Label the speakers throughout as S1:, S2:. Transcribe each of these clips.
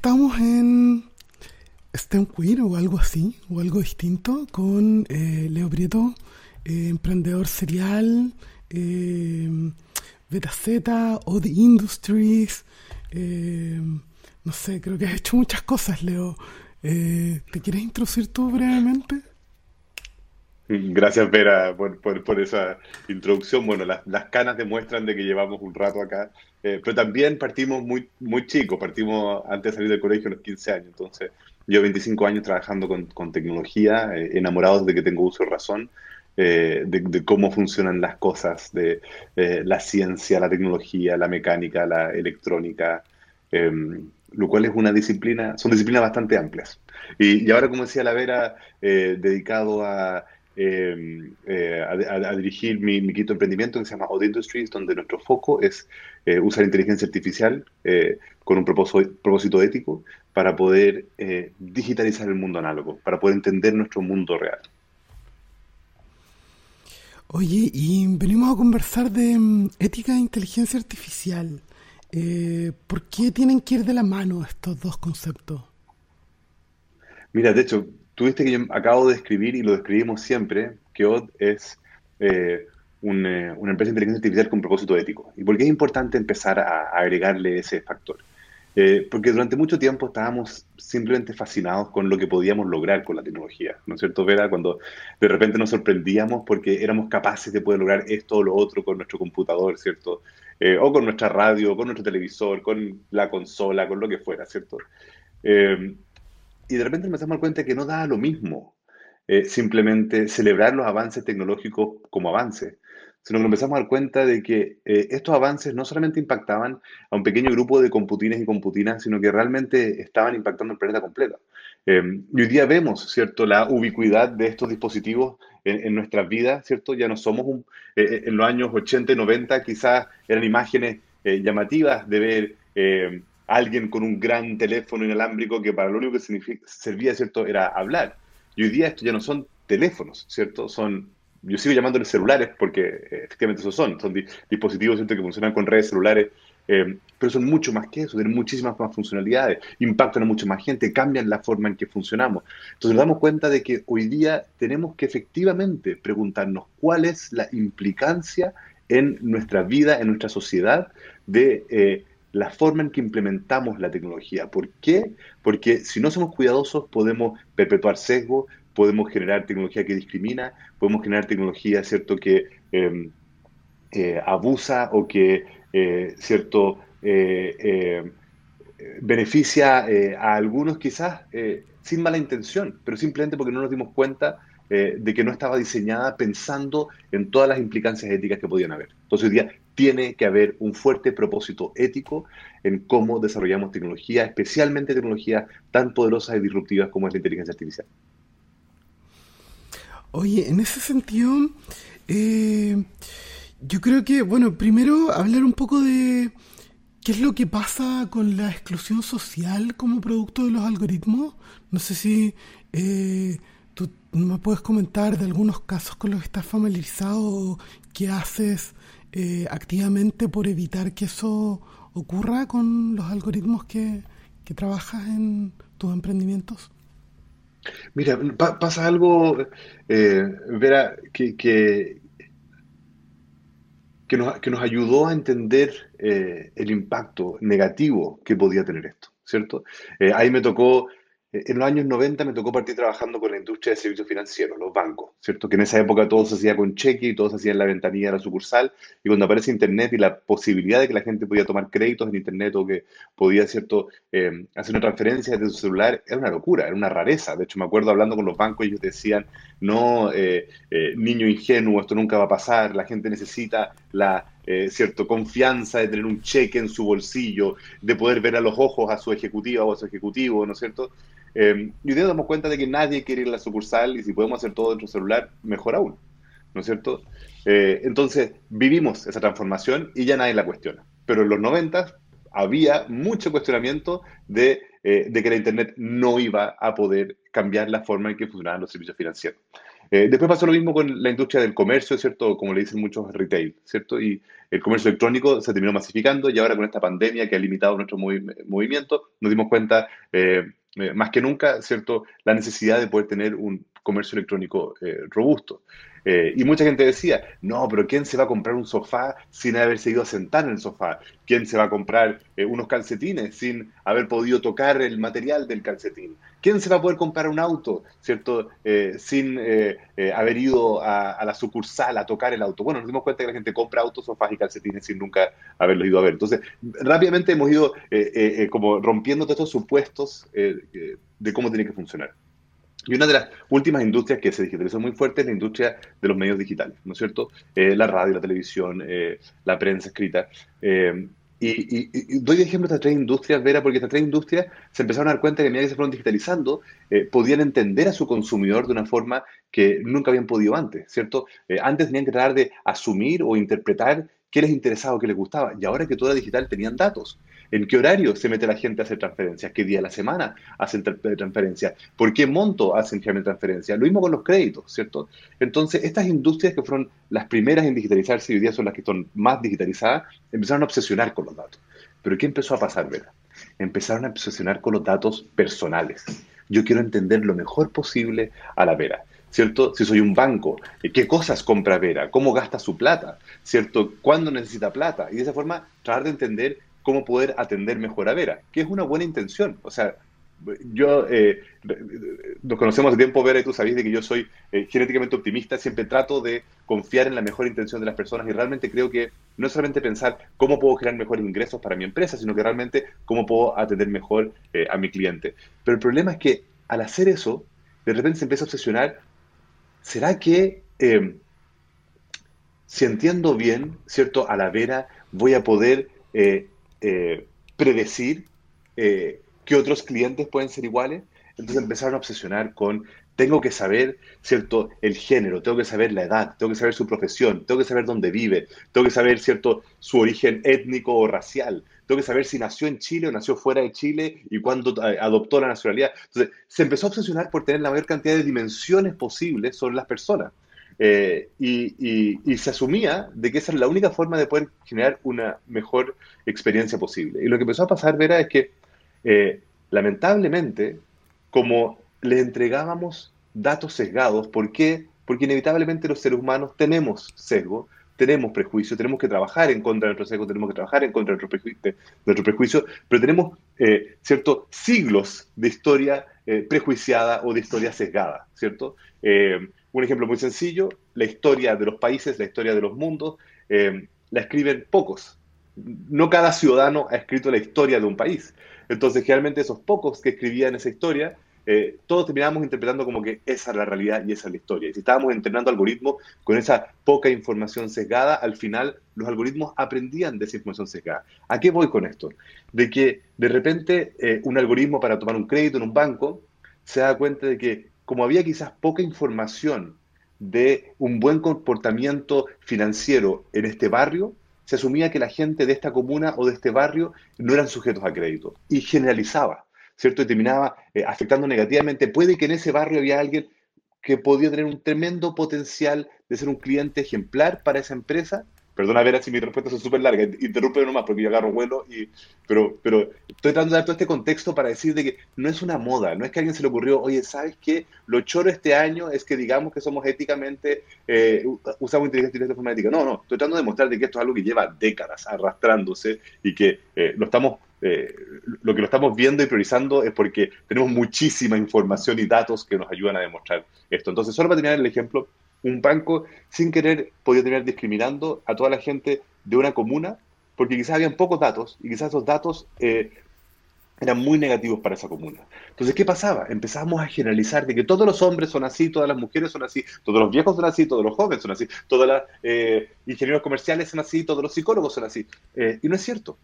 S1: estamos en STEM Queer o algo así, o algo distinto, con eh, Leo Prieto, eh, emprendedor serial, eh, Z, Odd Industries, no sé, creo que has hecho muchas cosas, Leo. ¿Te quieres introducir tú brevemente?
S2: Gracias, Vera, por, esa introducción. Bueno, las, canas demuestran de que llevamos un rato acá, eh, pero también partimos muy, muy chicos, partimos antes de salir del colegio a los 15 años. Entonces, yo 25 años trabajando con, tecnología, eh, enamorados de que tengo uso de razón, eh, de, cómo funcionan las cosas, de la ciencia, la tecnología, la mecánica, la electrónica, em, lo cual es una disciplina, son disciplinas bastante amplias. Y, y ahora, como decía la Vera, dedicado a Em, eh, a, dirigir mi, quinto emprendimiento que se llama Odd Industries, donde nuestro foco es eh, usar inteligencia artificial eh, con un propósito, propósito, ético para poder digitalizar el mundo análogo, para poder entender nuestro mundo real.
S1: Oye, y venimos a conversar de mm, ética e inteligencia artificial. ¿Por qué tienen que ir de la mano estos dos conceptos?
S2: Mira, de hecho, Tuviste que yo acabo de escribir y lo describimos siempre, que OD es eh, una empresa de inteligencia artificial con propósito ético. ¿Y por qué es importante empezar a, agregarle ese factor? Eh, porque durante mucho tiempo estábamos simplemente fascinados con lo que podíamos lograr con la tecnología, ¿no es cierto, Vera? Cuando de repente nos sorprendíamos porque éramos capaces de poder lograr esto o lo otro con nuestro computador, ¿cierto? Eh, o con nuestra radio, con nuestro televisor, con la consola, con lo que fuera, ¿cierto? Y de repente empezamos a dar cuenta que no da lo mismo eh, simplemente celebrar los avances tecnológicos como avances, sino que empezamos a dar cuenta de que eh, estos avances no solamente impactaban a un pequeño grupo de computines y computinas, sino que realmente estaban impactando el planeta completo. Eh, y hoy día vemos, ¿cierto?, la ubicuidad de estos dispositivos en, nuestras vidas, ¿cierto? Ya no somos un, en los años 80 y 90 quizás eran imágenes llamativas de ver alguien con un gran teléfono inalámbrico que para lo único que servía, ¿cierto?, era hablar. Y hoy día esto ya no son teléfonos, ¿cierto? Son, yo sigo llamándoles celulares porque eh, efectivamente eso son, son dispositivos, ¿cierto?, que funcionan con redes celulares, eh, pero son mucho más que eso, tienen muchísimas más funcionalidades, impactan a mucha más gente, cambian la forma en que funcionamos. Entonces nos damos cuenta de que hoy día tenemos que efectivamente preguntarnos cuál es la implicancia en nuestra vida, en nuestra sociedad, de eh, la forma en que implementamos la tecnología. ¿Por qué? Porque si no somos cuidadosos podemos perpetuar sesgo, podemos generar tecnología que discrimina, podemos generar tecnología, ¿cierto?, que em, eh, abusa o que, eh, ¿cierto?, eh, beneficia a algunos quizás sin mala intención, pero simplemente porque no nos dimos cuenta de que no estaba diseñada pensando en todas las implicancias éticas que podían haber. Entonces hoy día tiene que haber un fuerte propósito ético en cómo desarrollamos tecnología, especialmente tecnologías tan poderosas y disruptivas como es la inteligencia artificial.
S1: Oye, en ese sentido, eh, yo creo que, bueno, primero hablar un poco de qué es lo que pasa con la exclusión social como producto de los algoritmos. No sé si eh, tú me puedes comentar de algunos casos con los que estás familiarizado qué haces eh, activamente por evitar que eso ocurra con los algoritmos que, trabajas en tus emprendimientos?
S2: Mira, pasa algo, eh, Vera, que, que, nos, que, nos, ayudó a entender eh, el impacto negativo que podía tener esto, ¿cierto? Eh, ahí me tocó en los años 90 me tocó partir trabajando con la industria de servicios financieros, los bancos, ¿cierto? Que en esa época todo se hacía con cheque y todo se hacía en la ventanilla de la sucursal. Y cuando aparece Internet y la posibilidad de que la gente podía tomar créditos en Internet o que podía, ¿cierto?, eh, hacer una transferencia desde su celular, era una locura, era una rareza. De hecho, me acuerdo hablando con los bancos, ellos decían, no, eh, eh, niño ingenuo, esto nunca va a pasar, la gente necesita la cierto, confianza de tener un cheque en su bolsillo, de poder ver a los ojos a su ejecutiva o a su ejecutivo, ¿no es cierto? Eh, y hoy día nos damos cuenta de que nadie quiere ir a la sucursal y si podemos hacer todo dentro del celular, mejor aún. ¿No es cierto? Eh, entonces, vivimos esa transformación y ya nadie la cuestiona. Pero en los 90 había mucho cuestionamiento de, eh, de, que la Internet no iba a poder cambiar la forma en que funcionaban los servicios financieros. Eh, después pasó lo mismo con la industria del comercio, ¿cierto? Como le dicen muchos, retail, ¿cierto? Y el comercio electrónico se terminó masificando y ahora con esta pandemia que ha limitado nuestro movimiento, nos dimos cuenta eh, eh, más que nunca, ¿cierto? La necesidad de poder tener un comercio electrónico robusto. Eh, y mucha gente decía, no, pero ¿quién se va a comprar un sofá sin haberse ido a sentar en el sofá? ¿Quién se va a comprar eh, unos calcetines sin haber podido tocar el material del calcetín? ¿Quién se va a poder comprar un auto, ¿cierto? Eh, sin haber ido a, la sucursal a tocar el auto. Bueno, nos dimos cuenta que la gente compra autos, sofás y calcetines sin nunca haberlos ido a ver. Entonces, rápidamente hemos ido como rompiendo todos estos supuestos de cómo tiene que funcionar. Y una de las últimas industrias que se digitalizó muy fuerte es la industria de los medios digitales, ¿no es cierto? Eh, la radio, la televisión, eh, la prensa escrita. Eh, y, doy ejemplo de estas tres industrias, Vera, porque estas tres industrias se empezaron a dar cuenta que a medida que se fueron digitalizando, podían entender a su consumidor de una forma que nunca habían podido antes, ¿cierto? antes tenían que tratar de asumir o interpretar qué les interesaba o qué les gustaba, y ahora que todo era digital tenían datos en qué horario se mete la gente a hacer transferencias, qué día de la semana hacen transferencias, por qué monto hacen transferencias. Lo mismo con los créditos, ¿cierto? Entonces, estas industrias que fueron las primeras en digitalizarse y hoy día son las que están más digitalizadas, empezaron a obsesionar con los datos. Pero ¿qué empezó a pasar, Vera? Empezaron a obsesionar con los datos personales. Yo quiero entender lo mejor posible a la Vera. ¿cierto? Si soy un banco, ¿qué cosas compra Vera? ¿Cómo gasta su plata? ¿Cierto? ¿Cuándo necesita plata? Y de esa forma, tratar de entender cómo poder atender mejor a Vera, que es una buena intención. O sea, yo eh, nos conocemos de tiempo, Vera, y tú sabes de que yo soy eh, genéticamente optimista, siempre trato de confiar en la mejor intención de las personas y realmente creo que no es solamente pensar cómo puedo crear mejores ingresos para mi empresa, sino que realmente cómo puedo atender mejor eh, a mi cliente. Pero el problema es que al hacer eso, de repente se empieza a obsesionar, ¿será que si entiendo bien, ¿cierto? A la Vera voy a poder eh, predecir eh, que otros clientes pueden ser iguales. Entonces empezaron a obsesionar con, tengo que saber, ¿cierto?, el género, tengo que saber la edad, tengo que saber su profesión, tengo que saber dónde vive, tengo que saber, ¿cierto?, su origen étnico o racial, tengo que saber si nació en Chile o nació fuera de Chile y cuándo eh, adoptó la nacionalidad. Entonces, se empezó a obsesionar por tener la mayor cantidad de dimensiones posibles sobre las personas. Eh, y, se asumía de que esa es la única forma de poder generar una mejor experiencia posible. Y lo que empezó a pasar, Vera, es que eh, lamentablemente, como le entregábamos datos sesgados, ¿por qué? Porque inevitablemente los seres humanos tenemos sesgo, tenemos prejuicio, tenemos que trabajar en contra de nuestro sesgo, tenemos que trabajar en contra de nuestro prejuicio, pero tenemos eh, siglos de historia prejuiciada o de historia sesgada, ¿cierto? Un ejemplo muy sencillo, la historia de los países, la historia de los mundos, eh, la escriben pocos. No cada ciudadano ha escrito la historia de un país. Entonces, generalmente esos pocos que escribían esa historia, eh, todos terminábamos interpretando como que esa es la realidad y esa es la historia. Y si estábamos entrenando algoritmos con esa poca información sesgada, al final los algoritmos aprendían de esa información sesgada. ¿A qué voy con esto? De que de repente eh, un algoritmo para tomar un crédito en un banco se da cuenta de que como había quizás poca información de un buen comportamiento financiero en este barrio, se asumía que la gente de esta comuna o de este barrio no eran sujetos a crédito y generalizaba, ¿cierto? Y terminaba eh, afectando negativamente. Puede que en ese barrio había alguien que podía tener un tremendo potencial de ser un cliente ejemplar para esa empresa, Perdona, ver si mis respuestas son súper largas. Interrumpe nomás porque yo agarro vuelo. Y, pero, pero estoy tratando de dar todo este contexto para decir de que no es una moda. No es que a alguien se le ocurrió, oye, ¿sabes qué? Lo choro este año es que digamos que somos éticamente, eh, usamos inteligencia de forma ética. No, no. Estoy tratando de mostrar de que esto es algo que lleva décadas arrastrándose y que eh, lo estamos eh, lo que lo estamos viendo y priorizando es porque tenemos muchísima información y datos que nos ayudan a demostrar esto. Entonces, solo para tener el ejemplo, un banco sin querer podía terminar discriminando a toda la gente de una comuna porque quizás habían pocos datos y quizás esos datos eh, eran muy negativos para esa comuna. Entonces, ¿qué pasaba? Empezamos a generalizar de que todos los hombres son así, todas las mujeres son así, todos los viejos son así, todos los jóvenes son así, todos los eh, ingenieros comerciales son así, todos los psicólogos son así. Eh, y no es cierto.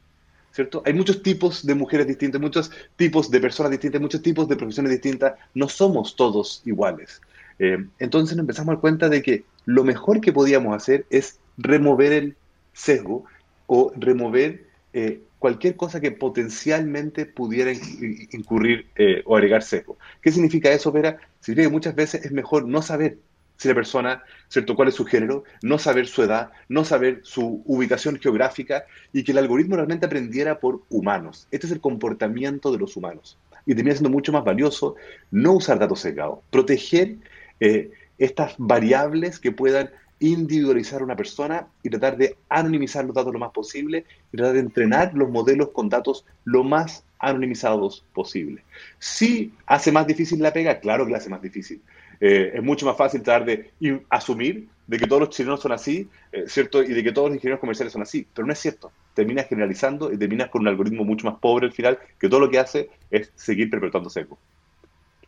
S2: ¿Cierto? Hay muchos tipos de mujeres distintas, muchos tipos de personas distintas, muchos tipos de profesiones distintas. No somos todos iguales. Eh, entonces nos empezamos a dar cuenta de que lo mejor que podíamos hacer es remover el sesgo o remover eh, cualquier cosa que potencialmente pudiera incurrir eh, o agregar sesgo. ¿Qué significa eso, Vera? Significa que muchas veces es mejor no saber si la persona, ¿cierto?, cuál es su género, no saber su edad, no saber su ubicación geográfica y que el algoritmo realmente aprendiera por humanos. Este es el comportamiento de los humanos. Y termina siendo mucho más valioso no usar datos sesgados, proteger eh, estas variables que puedan individualizar a una persona y tratar de anonimizar los datos lo más posible y tratar de entrenar los modelos con datos lo más anonimizados posible. Si hace más difícil la pega, claro que la hace más difícil. Eh, es mucho más fácil tratar de asumir de que todos los chilenos son así, eh, ¿cierto? Y de que todos los ingenieros comerciales son así, pero no es cierto. Terminas generalizando y terminas con un algoritmo mucho más pobre al final, que todo lo que hace es seguir perpetuando seco.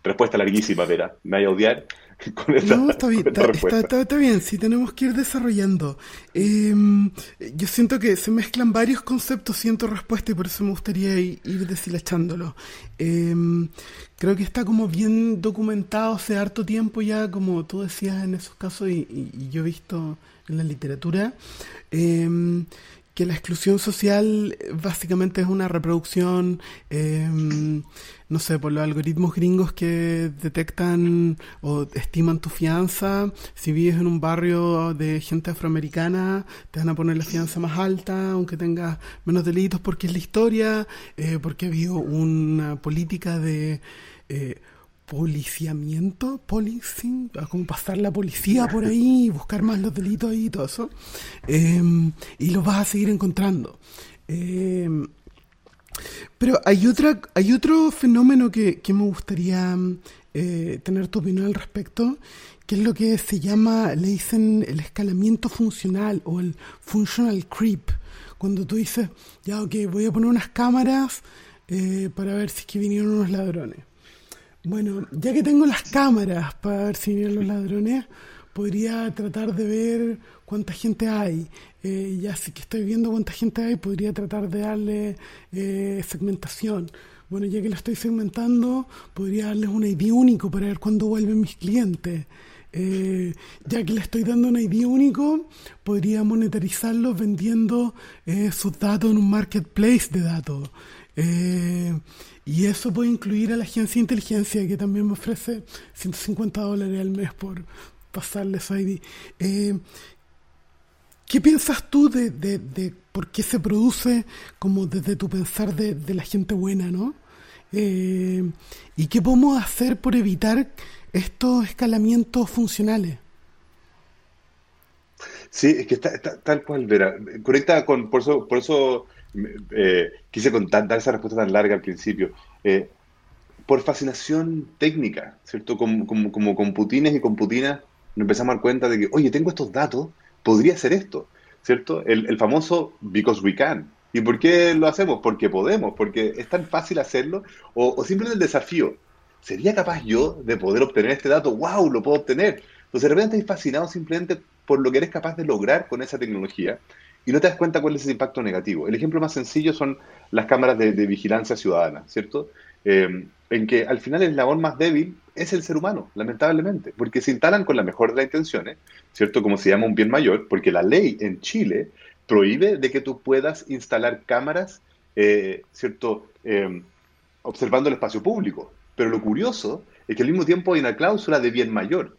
S2: Respuesta larguísima, Vera. Me vaya a odiar,
S1: no, está bien, está, bien, sí, tenemos que ir desarrollando. Em, yo siento que se mezclan varios conceptos, siento respuesta y por eso me gustaría ir, deshilachándolo. Em, creo que está como bien documentado hace harto tiempo ya, como tú decías en esos casos y, y yo he visto en la literatura. Em, que la exclusión social básicamente es una reproducción, em, no sé, por los algoritmos gringos que detectan o estiman tu fianza. Si vives en un barrio de gente afroamericana, te van a poner la fianza más alta, aunque tengas menos delitos, porque es la historia, eh, porque ha habido una política de... Eh, policiamiento, policing, como pasar la policía por ahí, buscar más los delitos y todo eso. Em, y lo vas a seguir encontrando. Em, pero hay otra, hay otro fenómeno que, me gustaría eh, tener tu opinión al respecto, que es lo que se llama, le dicen el escalamiento funcional o el functional creep. Cuando tú dices, ya ok, voy a poner unas cámaras eh, para ver si es que vinieron unos ladrones bueno, ya que tengo las cámaras para ver si vienen los ladrones, podría tratar de ver cuánta gente hay. Eh, ya que estoy viendo cuánta gente hay, podría tratar de darle eh, segmentación. Bueno, ya que lo estoy segmentando, podría darles un ID único para ver cuándo vuelven mis clientes. Eh, ya que le estoy dando un ID único, podría monetarizarlos vendiendo sus datos en un marketplace de datos. Y eso puede incluir a la agencia de inteligencia, que también me ofrece 150 dólares al mes por pasarle su ID. Eh, ¿Qué piensas tú de, de, por qué se produce como desde tu pensar de, la gente buena, no? Eh, ¿Y qué podemos hacer por evitar estos escalamientos funcionales?
S2: Sí, es que está, tal cual, Vera. Conecta con, por eso, por eso eh, quise contar, dar esa respuesta tan larga al principio. Eh, por fascinación técnica, ¿cierto? Como, como, con Putines y con Putinas nos empezamos a dar cuenta de que, oye, tengo estos datos, podría ser esto, ¿cierto? El, famoso because we can. ¿Y por qué lo hacemos? Porque podemos, porque es tan fácil hacerlo, o, o simplemente el desafío. ¿Sería capaz yo de poder obtener este dato? ¡Wow! Lo puedo obtener. Entonces de repente estás fascinado simplemente por lo que eres capaz de lograr con esa tecnología y no te das cuenta cuál es ese impacto negativo. El ejemplo más sencillo son las cámaras de, vigilancia ciudadana, ¿cierto? Eh, en que al final el eslabón más débil es el ser humano, lamentablemente, porque se instalan con la mejor de las intenciones, ¿cierto? Como se llama un bien mayor, porque la ley en Chile prohíbe de que tú puedas instalar cámaras, eh, ¿cierto? Eh, observando el espacio público. Pero lo curioso es que al mismo tiempo hay una cláusula de bien mayor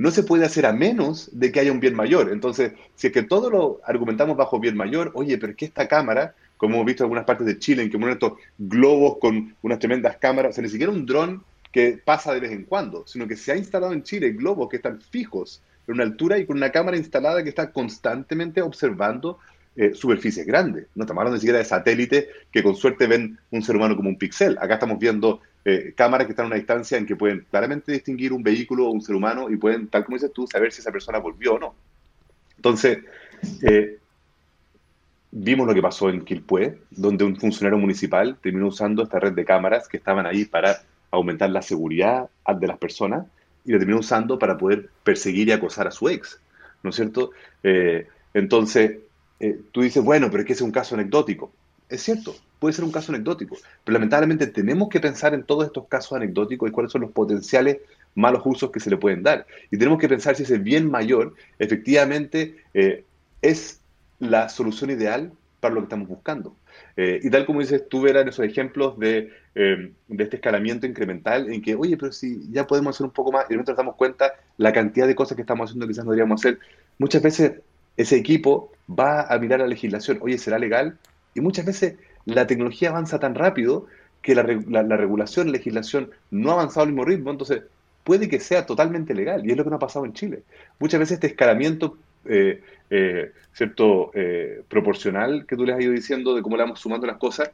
S2: no se puede hacer a menos de que haya un bien mayor. Entonces, si es que todo lo argumentamos bajo bien mayor, oye, pero es que esta cámara, como hemos visto en algunas partes de Chile, en que ponen estos globos con unas tremendas cámaras, o sea, ni siquiera un dron que pasa de vez en cuando, sino que se ha instalado en Chile globos que están fijos en una altura y con una cámara instalada que está constantemente observando eh, superficies grandes. No estamos hablando ni siquiera de satélites que con suerte ven un ser humano como un pixel. Acá estamos viendo eh, cámaras que están a una distancia en que pueden claramente distinguir un vehículo o un ser humano y pueden, tal como dices tú, saber si esa persona volvió o no. Entonces, eh, vimos lo que pasó en Quilpué, donde un funcionario municipal terminó usando esta red de cámaras que estaban ahí para aumentar la seguridad de las personas y la terminó usando para poder perseguir y acosar a su ex, ¿no es cierto? Eh, entonces, tú dices, bueno, pero es que es un caso anecdótico. Es cierto, puede ser un caso anecdótico, pero lamentablemente tenemos que pensar en todos estos casos anecdóticos y cuáles son los potenciales malos usos que se le pueden dar. Y tenemos que pensar si ese bien mayor efectivamente eh, es la solución ideal para lo que estamos buscando. Eh, y tal como dices tú, verán esos ejemplos de, eh, de, este escalamiento incremental en que, oye, pero si ya podemos hacer un poco más y nosotros nos damos cuenta la cantidad de cosas que estamos haciendo quizás no deberíamos hacer, muchas veces ese equipo va a mirar la legislación, oye, ¿será legal? Y muchas veces la tecnología avanza tan rápido que la, la, la regulación, la legislación no ha avanzado al mismo ritmo, entonces puede que sea totalmente legal, y es lo que no ha pasado en Chile. Muchas veces este escalamiento eh, eh, cierto eh, proporcional que tú les has ido diciendo de cómo le vamos sumando las cosas,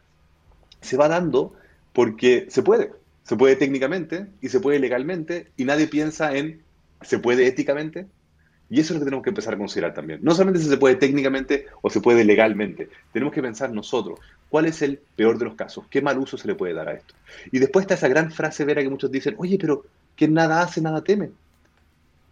S2: se va dando porque se puede. Se puede técnicamente y se puede legalmente y nadie piensa en se puede éticamente. Y eso es lo que tenemos que empezar a considerar también. No solamente si se puede técnicamente o se puede legalmente. Tenemos que pensar nosotros, ¿cuál es el peor de los casos? ¿Qué mal uso se le puede dar a esto? Y después está esa gran frase vera que muchos dicen, oye, pero quien nada hace, nada teme.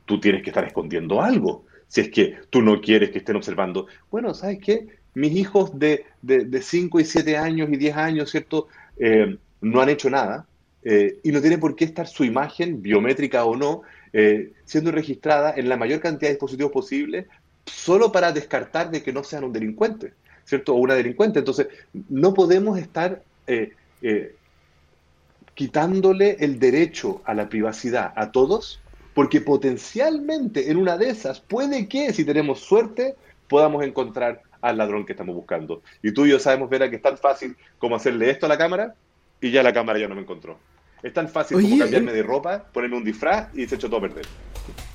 S2: Tú tienes que estar escondiendo algo si es que tú no quieres que estén observando. Bueno, ¿sabes qué? Mis hijos de, de, 5 y 7 años y 10 años, ¿cierto? Eh, no han hecho nada eh, y no tiene por qué estar su imagen, biométrica o no, eh, siendo registrada en la mayor cantidad de dispositivos posible solo para descartar de que no sean un delincuente, ¿cierto? O una delincuente. Entonces, no podemos estar quitándole el derecho a la privacidad a todos porque potencialmente en una de esas puede que, si tenemos suerte, podamos encontrar al ladrón que estamos buscando. Y tú y yo sabemos, Vera, que es tan fácil como hacerle esto a la cámara y ya la cámara ya no me encontró. Es tan fácil como cambiarme de ropa, ponerme un disfraz y se echó todo a perder.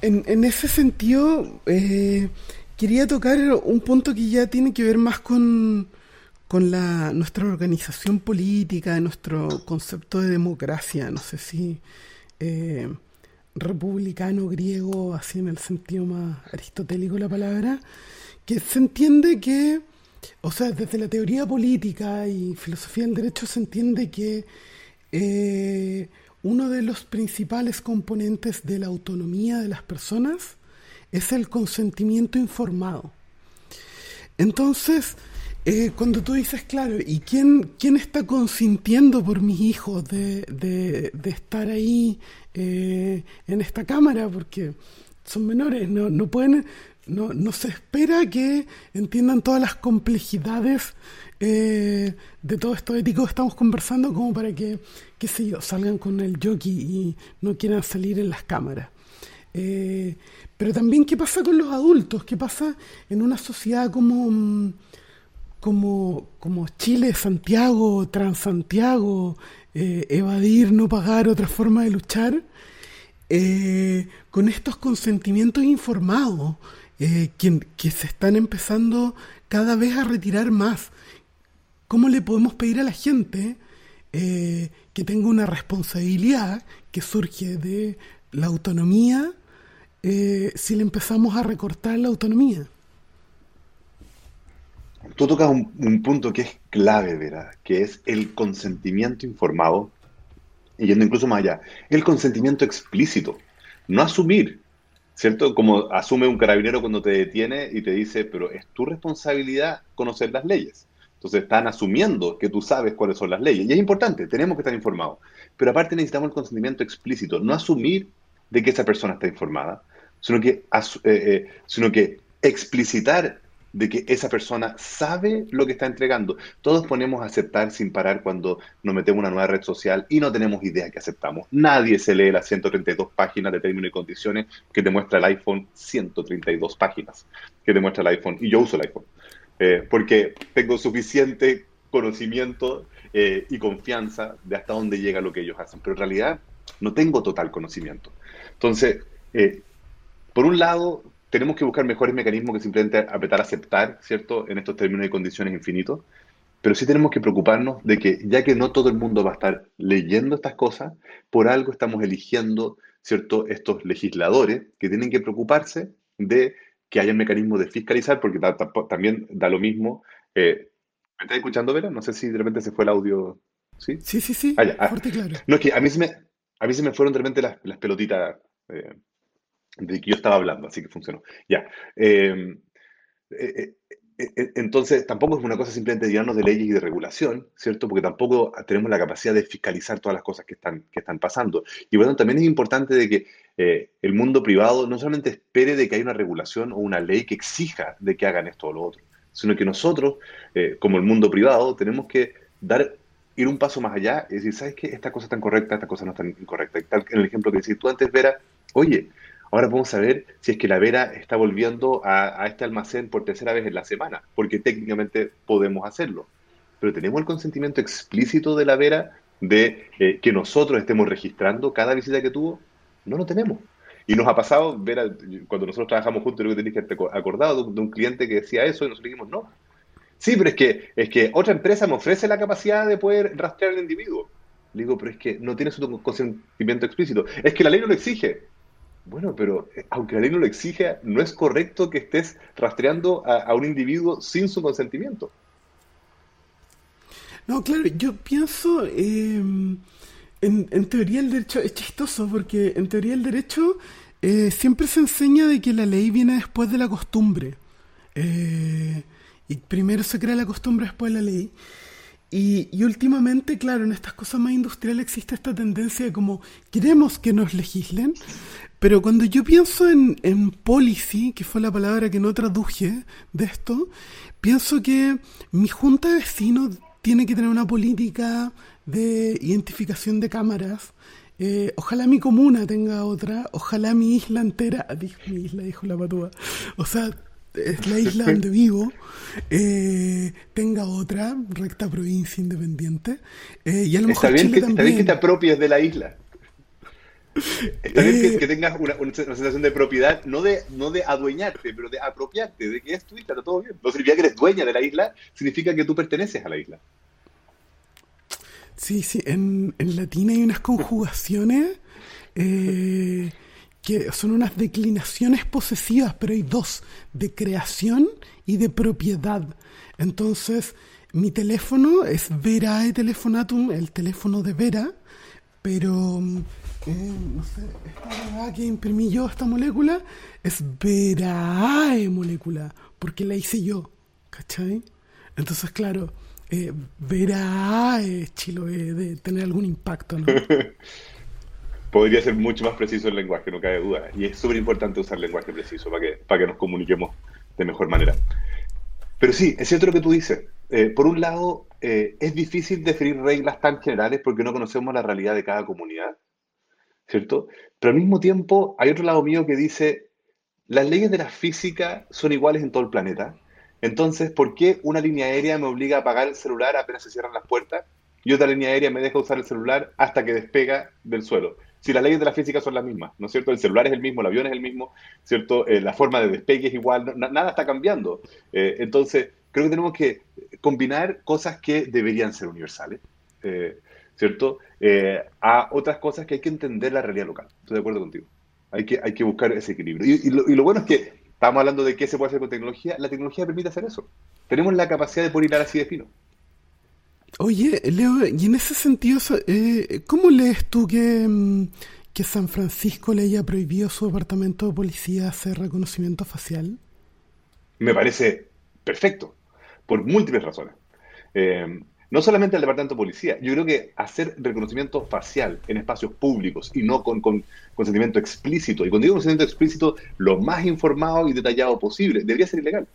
S1: En, ese sentido, eh, quería tocar un punto que ya tiene que ver más con, con la, nuestra organización política, nuestro concepto de democracia. No sé si... Eh, republicano griego, así en el sentido más aristotélico la palabra, que se entiende que, o sea, desde la teoría política y filosofía del derecho se entiende que eh, uno de los principales componentes de la autonomía de las personas es el consentimiento informado. Entonces, eh, cuando tú dices, claro, ¿y quién, quién está consintiendo por mis hijos de, de, estar ahí eh, en esta cámara? Porque son menores, no, no pueden, no, no se espera que entiendan todas las complejidades eh, de todo esto ético que estamos conversando como para que, qué sé yo, salgan con el jockey y no quieran salir en las cámaras. pero también, ¿qué pasa con los adultos? ¿Qué pasa en una sociedad como como, como Chile, Santiago, Transantiago, eh, evadir, no pagar, otra forma de luchar, eh, con estos consentimientos informados eh, que, se están empezando cada vez a retirar más. ¿Cómo le podemos pedir a la gente que tenga una responsabilidad que surge de la autonomía si le empezamos a recortar la autonomía?
S2: Tú tocas un, punto que es clave, ¿verdad? Que es el consentimiento informado, y yendo incluso más allá, el consentimiento explícito, no asumir, ¿cierto? Como asume un carabinero cuando te detiene y te dice, pero es tu responsabilidad conocer las leyes. Entonces están asumiendo que tú sabes cuáles son las leyes. Y es importante, tenemos que estar informados. Pero aparte necesitamos el consentimiento explícito, no asumir de que esa persona está informada, sino que, eh, eh, sino que explicitar de que esa persona sabe lo que está entregando. Todos ponemos a aceptar sin parar cuando nos metemos una nueva red social y no tenemos idea que aceptamos. Nadie se lee las 132 páginas de términos y condiciones que te muestra el iPhone, 132 páginas que te muestra el iPhone. Y yo uso el iPhone, eh, porque tengo suficiente conocimiento eh, y confianza de hasta dónde llega lo que ellos hacen. Pero en realidad no tengo total conocimiento. Entonces, eh, por un lado, tenemos que buscar mejores mecanismos que simplemente apretar aceptar, ¿cierto? En estos términos y condiciones infinitos. Pero sí tenemos que preocuparnos de que, ya que no todo el mundo va a estar leyendo estas cosas, por algo estamos eligiendo, ¿cierto? Estos legisladores que tienen que preocuparse de que haya mecanismos de fiscalizar, porque también da lo mismo. Eh, ¿Me estás escuchando, Vera? No sé si de repente se fue el audio. ¿Sí?
S1: Sí, sí, sí. Ah,
S2: ah. claro. No, es que a mí se me, a mí se me fueron de repente las, las pelotitas. Eh, de que yo estaba hablando, así que funcionó. Ya. Em, eh, eh, eh, entonces, tampoco es una cosa simplemente de llenarnos de leyes y de regulación, ¿cierto? Porque tampoco tenemos la capacidad de fiscalizar todas las cosas que están, que están pasando. Y bueno, también es importante de que el mundo privado no solamente espere de que haya una regulación o una ley que exija de que hagan esto o lo otro, sino que nosotros, como el mundo privado, tenemos que dar ir un paso más allá y decir, ¿sabes qué? Esta cosa está correcta, esta cosa no está incorrecta. Tal, en el ejemplo que decís tú antes, Vera, oye, ahora podemos saber si es que la Vera está volviendo a, este almacén por tercera vez en la semana, porque técnicamente podemos hacerlo. Pero tenemos el consentimiento explícito de la Vera de eh, que nosotros estemos registrando cada visita que tuvo. No lo tenemos. Y nos ha pasado, Vera, cuando nosotros trabajamos juntos, creo que tenéis que estar acordado de un, de un cliente que decía eso y nosotros dijimos, no, Sí, pero es que, es que otra empresa me ofrece la capacidad de poder rastrear al individuo. Le digo, pero es que no tienes un consentimiento explícito. Es que la ley no lo exige. Bueno, pero eh, aunque la ley no lo exige, no es correcto que estés rastreando a, un individuo sin su consentimiento.
S1: No, claro, yo pienso, em, en, teoría el derecho es chistoso porque en teoría el derecho eh, siempre se enseña de que la ley viene después de la costumbre. Eh, y primero se crea la costumbre, después la ley. Y, y, últimamente, claro, en estas cosas más industriales existe esta tendencia de como queremos que nos legislen, pero cuando yo pienso en, en policy, que fue la palabra que no traduje de esto, pienso que mi junta de vecinos tiene que tener una política de identificación de cámaras. Eh, ojalá mi comuna tenga otra, ojalá mi isla entera, mi isla dijo la patúa, o sea, es la isla donde vivo, eh, tenga otra recta provincia independiente. Eh, y a lo mejor
S2: está, bien que, está bien que te apropies de la isla. Está bien que, eh, tengas una, sensación de propiedad, no de, no de adueñarte, pero de apropiarte, de que es tu isla, está todo bien. No significa que eres dueña de la isla, significa que tú perteneces a la isla.
S1: Sí, sí, en, en latín hay unas conjugaciones eh, son unas declinaciones posesivas, pero hay dos, de creación y de propiedad. Entonces, mi teléfono es Verae Telefonatum, el teléfono de Vera, pero, eh, no sé, esta que imprimí yo, esta molécula, es Verae molécula, porque la hice yo, ¿cachai? Entonces, claro, eh, Verae Chiloé de tener algún impacto, ¿no?
S2: podría ser mucho más preciso el lenguaje, no cabe duda. Y es súper importante usar lenguaje preciso para que, para que nos comuniquemos de mejor manera. Pero sí, es cierto lo que tú dices. Eh, por un lado, eh, es difícil definir reglas tan generales porque no conocemos la realidad de cada comunidad, ¿cierto? Pero al mismo tiempo, hay otro lado mío que dice, las leyes de la física son iguales en todo el planeta. Entonces, ¿por qué una línea aérea me obliga a apagar el celular apenas se cierran las puertas y otra línea aérea me deja usar el celular hasta que despega del suelo? Si las leyes de la física son las mismas, ¿no es cierto? El celular es el mismo, el avión es el mismo, ¿cierto? Eh, la forma de despegue es igual, nada está cambiando. Eh, entonces, creo que tenemos que combinar cosas que deberían ser universales, eh, ¿cierto? a otras cosas que hay que entender la realidad local. Estoy de acuerdo contigo. Hay que, hay que buscar ese equilibrio. Y, lo, bueno es que estamos hablando de qué se puede hacer con tecnología. La tecnología permite hacer eso. Tenemos la capacidad de poner así de fino.
S1: Oye, Leo, y en ese sentido, eh, ¿cómo lees tú que, mm, que San Francisco le haya prohibido a su departamento de policía hacer reconocimiento facial?
S2: Me parece perfecto, por múltiples razones. Eh, no solamente el departamento de policía, yo creo que hacer reconocimiento facial en espacios públicos y no con, con consentimiento explícito, y cuando digo consentimiento explícito, lo más informado y detallado posible, debería ser ilegal.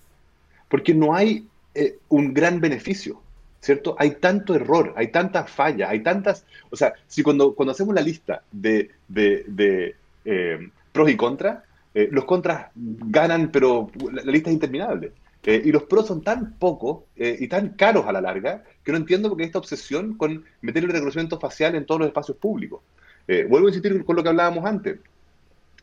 S2: Porque no hay eh, un gran beneficio ¿cierto? Hay tanto error, hay tanta falla, hay tantas... O sea, si cuando, cuando hacemos la lista de, de, eh, pros y contras, eh, los contras ganan, pero la, lista es interminable. Eh, y los pros son tan pocos y tan caros a la larga que no entiendo por qué esta obsesión con meter el reconocimiento facial en todos los espacios públicos. vuelvo a insistir con lo que hablábamos antes.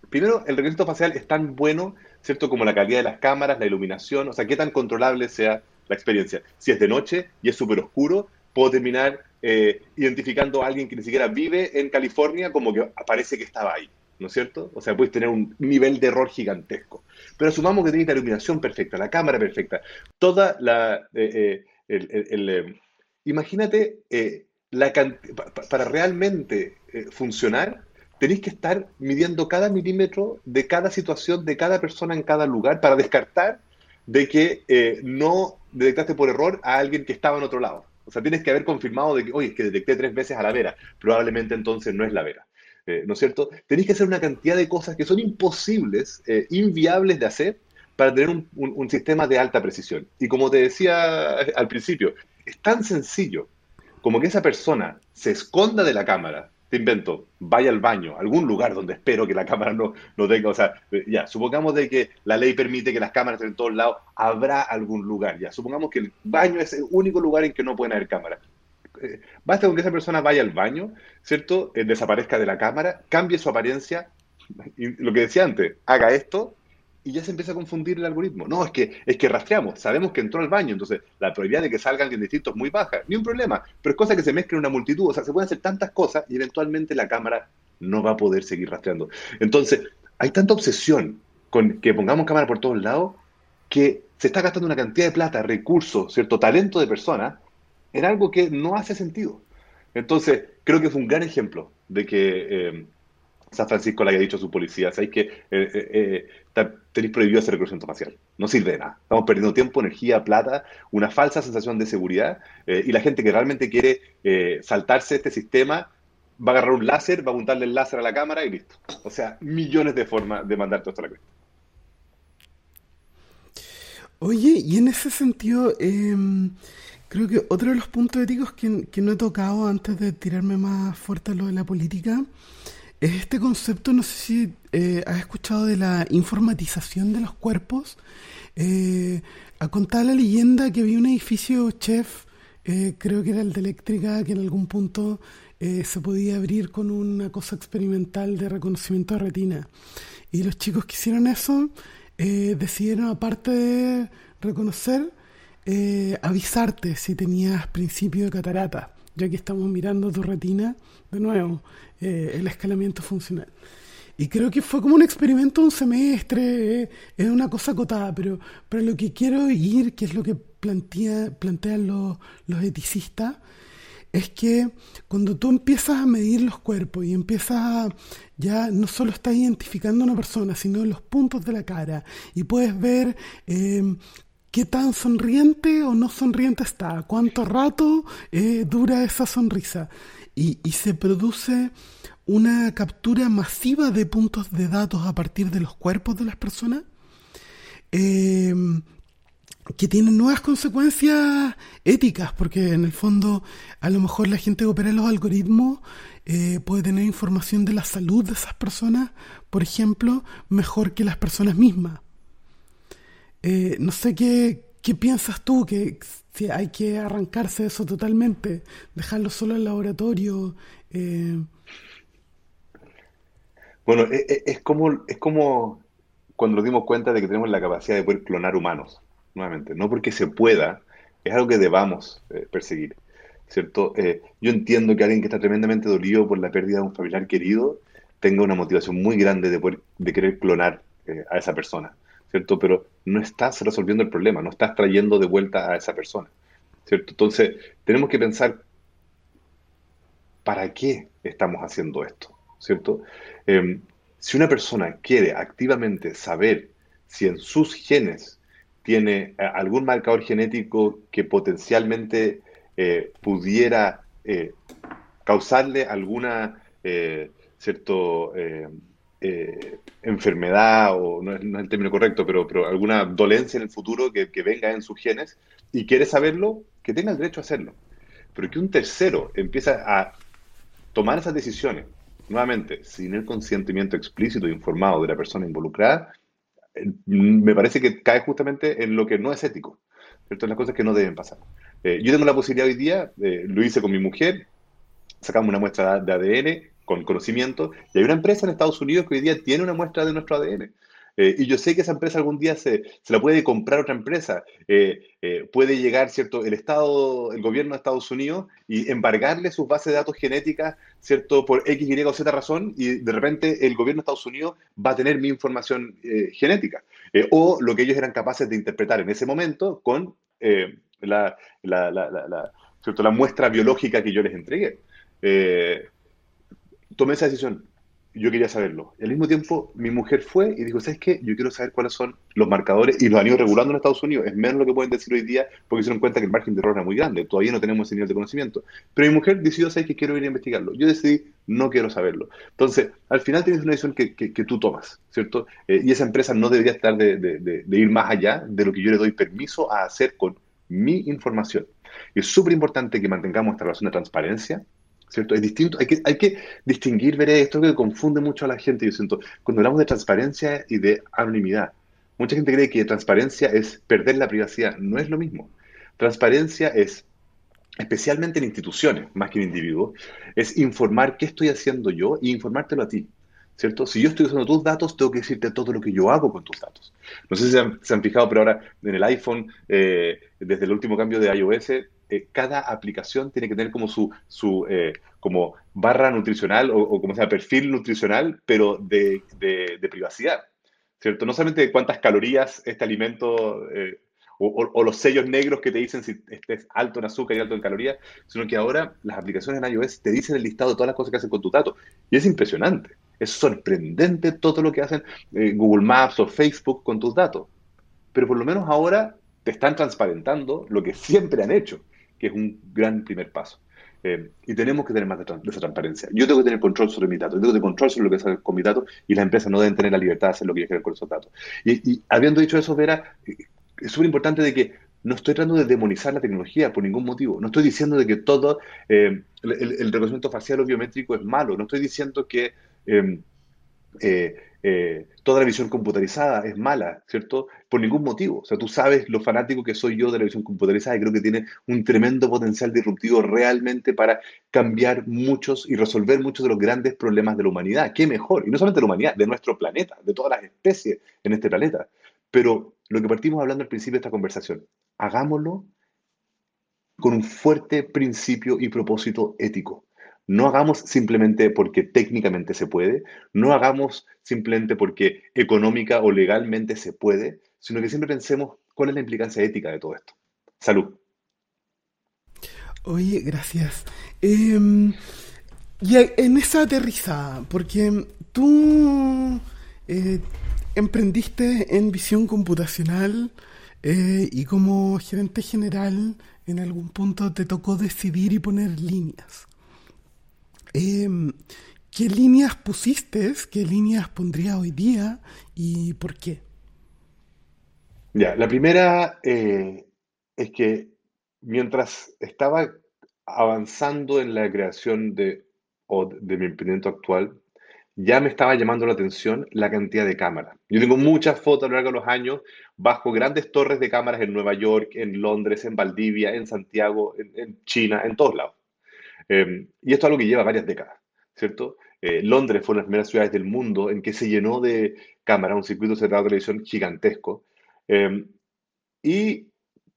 S2: Primero, el reconocimiento facial es tan bueno, ¿cierto? Como la calidad de las cámaras, la iluminación, o sea, qué tan controlable sea la experiencia. Si es de noche y es súper oscuro, puedo terminar eh, identificando a alguien que ni siquiera vive en California como que parece que estaba ahí, ¿no es cierto? O sea, puedes tener un nivel de error gigantesco. Pero asumamos que tienes la iluminación perfecta, la cámara perfecta, toda la... Eh, eh, imagínate, la para realmente funcionar, tenéis que estar midiendo cada milímetro de cada situación, de cada persona en cada lugar, para descartar de que no detectaste por error a alguien que estaba en otro lado. O sea, tienes que haber confirmado de que, oye, es que detecté tres veces a la Vera. Probablemente entonces no es la Vera. Eh, ¿No es cierto? Tenéis que hacer una cantidad de cosas que son imposibles, eh, inviables de hacer, para tener un, un sistema de alta precisión. Y como te decía al principio, es tan sencillo como que esa persona se esconda de la cámara, te invento, vaya al baño, algún lugar donde espero que la cámara no, no tenga, o sea, ya, supongamos de que la ley permite que las cámaras estén en todos lados, habrá algún lugar, ya, supongamos que el baño es el único lugar en que no pueden haber cámaras. Eh, basta con que esa persona vaya al baño, ¿cierto? Eh, desaparezca de la cámara, cambie su apariencia, y lo que decía antes, haga esto y ya se empieza a confundir el algoritmo. No, es que, es que rastreamos, sabemos que entró al baño, entonces la probabilidad de que salga alguien distinto es muy baja, ni un problema, pero es cosa que se mezcla en una multitud, o sea, se pueden hacer tantas cosas y eventualmente la cámara no va a poder seguir rastreando. Entonces, hay tanta obsesión con que pongamos cámara por todos lados que se está gastando una cantidad de plata, recursos, cierto talento de personas en algo que no hace sentido. Entonces, creo que es un gran ejemplo de que eh, San Francisco le haya dicho a su policía, ¿sabéis que eh, eh, eh, tenéis prohibido hacer reconocimiento facial? No sirve de nada. Estamos perdiendo tiempo, energía, plata, una falsa sensación de seguridad y la gente que realmente quiere saltarse este sistema va a agarrar un láser, va a apuntarle el láser a la cámara y listo. O sea, millones de formas de mandar todo esto a la cuenta.
S1: Oye, y en ese sentido, em, creo que otro de los puntos éticos que no he tocado antes de tirarme más fuerte a lo de la política este concepto, no sé si eh, has escuchado de la informatización de los cuerpos. Eh, a contar la leyenda que había un edificio chef, eh, creo que era el de eléctrica, que en algún punto se podía abrir con una cosa experimental de reconocimiento de retina. Y los chicos que hicieron eso decidieron, aparte de reconocer, avisarte si tenías principio de catarata, ya que estamos mirando tu retina de nuevo. Eh, el escalamiento funcional. Y creo que fue como un experimento un semestre, eh, es una cosa acotada, pero, pero lo que quiero ir, que es lo que plantea, plantean los, los eticistas, es que cuando tú empiezas a medir los cuerpos y empiezas a, ya no solo estás identificando a una persona, sino los puntos de la cara y puedes ver eh, qué tan sonriente o no sonriente está, cuánto rato dura esa sonrisa y, se produce una captura masiva de puntos de datos a partir de los cuerpos de las personas eh, que tienen nuevas consecuencias éticas, porque en el fondo a lo mejor la gente que opera los algoritmos eh, puede tener información de la salud de esas personas, por ejemplo, mejor que las personas mismas. Eh, no sé qué, qué piensas tú, que si hay que arrancarse de eso totalmente, dejarlo solo en laboratorio. Eh.
S2: Bueno, e, e, es, como, es como cuando nos dimos cuenta de que tenemos la capacidad de poder clonar humanos, nuevamente. No porque se pueda, es algo que debamos eh, perseguir. ¿Cierto? Eh, yo entiendo que alguien que está tremendamente dolido por la pérdida de un familiar querido tenga una motivación muy grande de, poder, de querer clonar a esa persona. ¿Cierto? Pero no estás resolviendo el problema, no estás trayendo de vuelta a esa persona, ¿cierto? Entonces, tenemos que pensar, ¿para qué estamos haciendo esto? ¿Cierto? Em, si una persona quiere activamente saber si en sus genes tiene eh, algún marcador genético que potencialmente eh, pudiera eh, causarle alguna, cierto, eh, enfermedad, o no es, el término correcto, pero, pero alguna dolencia en el futuro que, venga en sus genes y quiere saberlo, que tenga el derecho a hacerlo. Pero que un tercero empieza a tomar esas decisiones, nuevamente, sin el consentimiento explícito e informado de la persona involucrada, eh, me parece que cae justamente en lo que no es ético. ¿cierto? Las cosas que no deben pasar. Eh, yo tengo la posibilidad hoy día, lo hice con mi mujer, sacamos una muestra de ADN, con conocimiento. Y hay una empresa en Estados Unidos que hoy día tiene una muestra de nuestro ADN. Eh, y yo sé que esa empresa algún día se, se la puede comprar otra empresa. Eh, eh, puede llegar, ¿cierto?, el Estado, el gobierno de Estados Unidos y embargarle sus bases de datos genéticas, ¿cierto?, por X, Y o Z razón, y de repente el gobierno de Estados Unidos va a tener mi información genética. o lo que ellos eran capaces de interpretar en ese momento con la, la, muestra biológica que yo les entregué tomé esa decisión. yo quería saberlo. Y al mismo tiempo, mi mujer fue y dijo, ¿sabes qué? Yo quiero saber cuáles son los marcadores y los han ido regulando en Estados Unidos. Es menos lo que pueden decir hoy día porque se dieron cuenta que el margen de error era muy grande. Todavía no tenemos ese nivel de conocimiento. Pero mi mujer decidió, ¿sabes qué? Quiero ir a investigarlo. Yo decidí, no quiero saberlo. Entonces, al final tienes una decisión que, que, tú tomas, ¿cierto? Eh, y esa empresa no debería estar de, de, de, ir más allá de lo que yo le doy permiso a hacer con mi información. Y es súper importante que mantengamos esta relación de transparencia, ¿cierto? Es distinto, hay que, hay que distinguir, ver esto que confunde mucho a la gente, yo siento, cuando hablamos de transparencia y de anonimidad. Mucha gente cree que transparencia es perder la privacidad, no es lo mismo. Transparencia es, especialmente en instituciones, más que en individuos, es informar qué estoy haciendo yo y informártelo a ti. ¿Cierto? Si yo estoy usando tus datos, tengo que decirte todo lo que yo hago con tus datos. No sé si se han, fijado, pero ahora en el iPhone, eh, desde el último cambio de iOS, eh, cada aplicación tiene que tener como su, su eh, como barra nutricional o, como sea, perfil nutricional, pero de, de, privacidad, ¿cierto? No solamente de cuántas calorías este alimento eh, o, los sellos negros que te dicen si estés alto en azúcar y alto en calorías, sino que ahora las aplicaciones en iOS te dicen el listado de todas las cosas que hacen con tu datos. Y es impresionante, es sorprendente todo lo que hacen Google Maps o Facebook con tus datos. Pero por lo menos ahora te están transparentando lo que siempre han hecho que es un gran primer paso. Eh, y tenemos que tener más de, esa transparencia. Yo tengo que tener control sobre mis datos, yo tengo que tener control sobre lo que hacer con mis datos y las empresas no deben tener la libertad de hacer lo que quieran con esos datos. Y, habiendo dicho eso, Vera, eh, es súper importante de que no estoy tratando de demonizar la tecnología por ningún motivo. No estoy diciendo de que todo eh, el, reconocimiento facial o biométrico es malo. No estoy diciendo que toda la visión computarizada es mala, ¿cierto? Por ningún motivo. O sea, tú sabes lo fanático que soy yo de la visión computarizada y creo que tiene un tremendo potencial disruptivo realmente para cambiar muchos y resolver muchos de los grandes problemas de la humanidad. ¿Qué mejor? Y no solamente de la humanidad, de nuestro planeta, de todas las especies en este planeta. Pero lo que partimos hablando al principio de esta conversación, hagámoslo con un fuerte principio y propósito ético. No hagamos simplemente porque técnicamente se puede, no hagamos simplemente porque económica o legalmente se puede, sino que siempre pensemos cuál es la implicancia ética de todo esto. Salud.
S1: Oye, gracias. Em, y en esa aterrizada, porque tú eh, emprendiste en visión computacional eh, y como gerente general en algún punto te tocó decidir y poner líneas. Em, ¿Qué líneas pusiste? ¿Qué líneas pondría hoy día? ¿Y por qué?
S2: Ya, la primera eh, es que mientras estaba avanzando en la creación de, de mi emprendimiento actual, ya me estaba llamando la atención la cantidad de cámaras. Yo tengo muchas fotos a lo largo de los años bajo grandes torres de cámaras en Nueva York, en Londres, en Valdivia, en Santiago, en China, en todos lados. Em, y esto es algo que lleva varias décadas, ¿cierto? Eh, Londres fue una de las primeras ciudades del mundo en que se llenó de cámaras, un circuito cerrado de televisión gigantesco. Em, y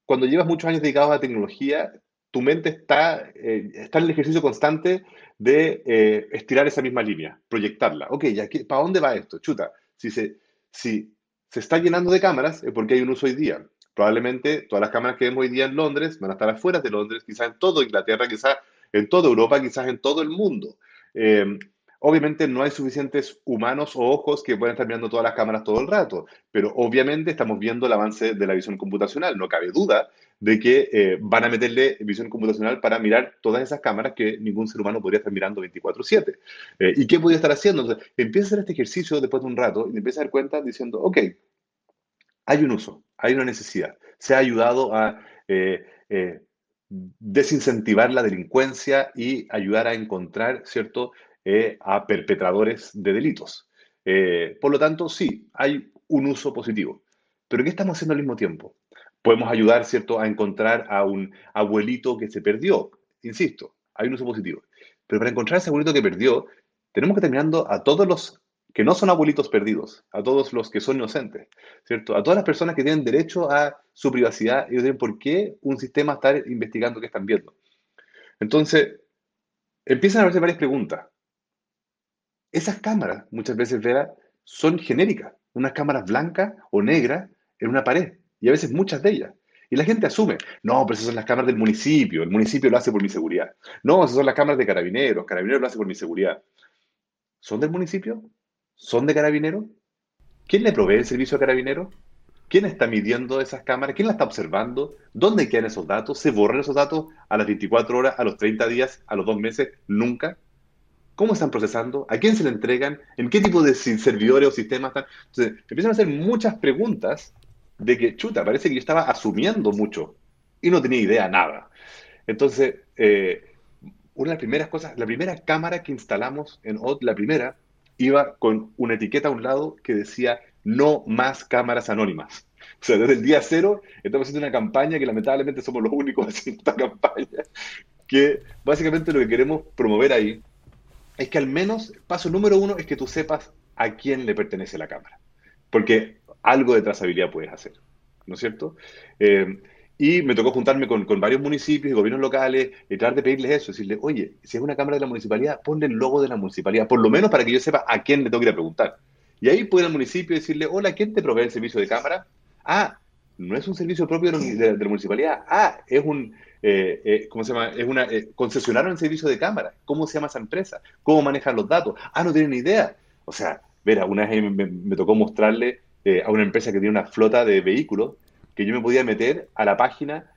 S2: cuando llevas muchos años dedicados a la tecnología, tu mente está, eh, está en el ejercicio constante de eh, estirar esa misma línea, proyectarla. Ok, ya ¿para dónde va esto? Chuta, si se, si se está llenando de cámaras es porque hay un uso hoy día. Probablemente todas las cámaras que vemos hoy día en Londres van a estar afuera de Londres, quizás en todo Inglaterra, quizás en toda Europa, quizás en todo el mundo. Eh, obviamente no hay suficientes humanos o ojos que puedan estar mirando todas las cámaras todo el rato, pero obviamente estamos viendo el avance de la visión computacional. No cabe duda de que eh, van a meterle visión computacional para mirar todas esas cámaras que ningún ser humano podría estar mirando 24/7. Eh, ¿Y qué podría estar haciendo? Empieza a hacer este ejercicio después de un rato y empieza a dar cuenta diciendo, ok, hay un uso, hay una necesidad. Se ha ayudado a desincentivar la delincuencia y ayudar a encontrar, ¿cierto?, eh, a perpetradores de delitos. Eh, por lo tanto, sí, hay un uso positivo. Pero ¿qué estamos haciendo al mismo tiempo? Podemos ayudar, ¿cierto?, a encontrar a un abuelito que se perdió. Insisto, hay un uso positivo. Pero para encontrar ese abuelito que perdió, tenemos que terminando a todos los que no son abuelitos perdidos, a todos los que son inocentes, ¿cierto? A todas las personas que tienen derecho a su privacidad y tienen por qué un sistema estar investigando qué están viendo. Entonces, empiezan a hacerse varias preguntas. Esas cámaras, muchas veces, Vera, son genéricas, unas cámaras blancas o negras en una pared, y a veces muchas de ellas. Y la gente asume, no, pero esas son las cámaras del municipio, el municipio lo hace por mi seguridad. No, esas son las cámaras de carabineros, carabineros lo hace por mi seguridad ¿Son del municipio? ¿Son de carabinero? ¿Quién le provee el servicio a carabinero? ¿Quién está midiendo esas cámaras? ¿Quién la está observando? ¿Dónde quedan esos datos? ¿Se borran esos datos a las 24 horas, a los 30 días, a los dos meses? Nunca. ¿Cómo están procesando? ¿A quién se le entregan? ¿En qué tipo de servidores o sistemas están? Entonces, empiezan a hacer muchas preguntas de que, chuta, parece que yo estaba asumiendo mucho y no tenía idea nada. Entonces, eh, una de las primeras cosas, la primera cámara que instalamos en OT, la primera, iba con una etiqueta a un lado que decía no más cámaras anónimas. O sea, desde el día cero estamos haciendo una campaña que lamentablemente somos los únicos haciendo esta campaña, que básicamente lo que queremos promover ahí es que al menos, paso número uno, es que tú sepas a quién le pertenece la cámara. Porque algo de trazabilidad puedes hacer, ¿no es cierto? Eh, y me tocó juntarme con, varios municipios y gobiernos locales y tratar de pedirles eso, decirle, oye, si es una cámara de la municipalidad, ponle el logo de la municipalidad, por lo menos para que yo sepa a quién le tengo que ir a preguntar. Y ahí puede el municipio decirle, hola, ¿quién te provee el servicio de cámara? Ah, no es un servicio propio de, la municipalidad. Ah, es un, eh, eh, ¿cómo se llama? Es una, eh, concesionaron el servicio de cámara. ¿Cómo se llama esa empresa? ¿Cómo manejan los datos? Ah, no tienen ni idea. O sea, verá, una vez me, tocó mostrarle a una empresa que tiene una flota de vehículos que yo me podía meter a la página,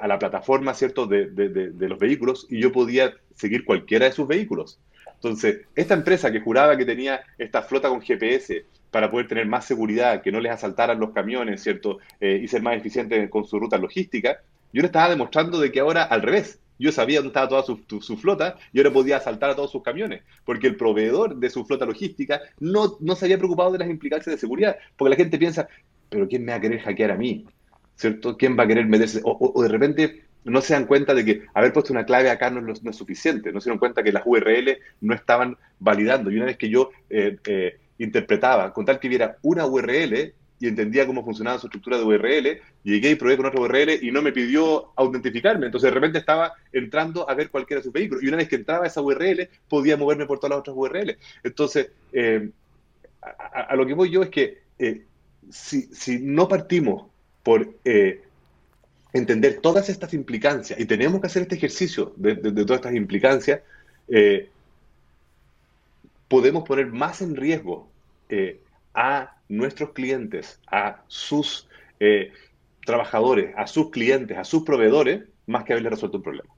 S2: a la plataforma, ¿cierto?, de, de, los vehículos y yo podía seguir cualquiera de sus vehículos. Entonces, esta empresa que juraba que tenía esta flota con GPS para poder tener más seguridad, que no les asaltaran los camiones, ¿cierto? Eh, y ser más eficientes con su ruta logística, yo le estaba demostrando de que ahora al revés. Yo sabía dónde estaba toda su, flota y ahora podía asaltar a todos sus camiones, porque el proveedor de su flota logística no, no se había preocupado de las implicancias de seguridad, porque la gente piensa, pero ¿quién me va a querer hackear a mí? ¿Cierto? ¿Quién va a querer meterse? o de repente no se dan cuenta de que haber puesto una clave acá no, es suficiente, no se dan cuenta que las URL no estaban validando. Y una vez que yo eh, eh, interpretaba, con tal que viera una URL y entendía cómo funcionaba su estructura de URL, llegué y probé con otra URL y no me pidió autentificarme. Entonces de repente estaba entrando a ver cualquiera de sus vehículos. Y una vez que entraba esa URL, podía moverme por todas las otras URL. Entonces, eh, a, lo que voy yo es que si, no partimos por entender todas estas implicancias, y tenemos que hacer este ejercicio de, todas estas implicancias, eh, podemos poner más en riesgo eh, a nuestros clientes, a sus eh, trabajadores, a sus clientes, a sus proveedores, más que haberle resuelto un problema.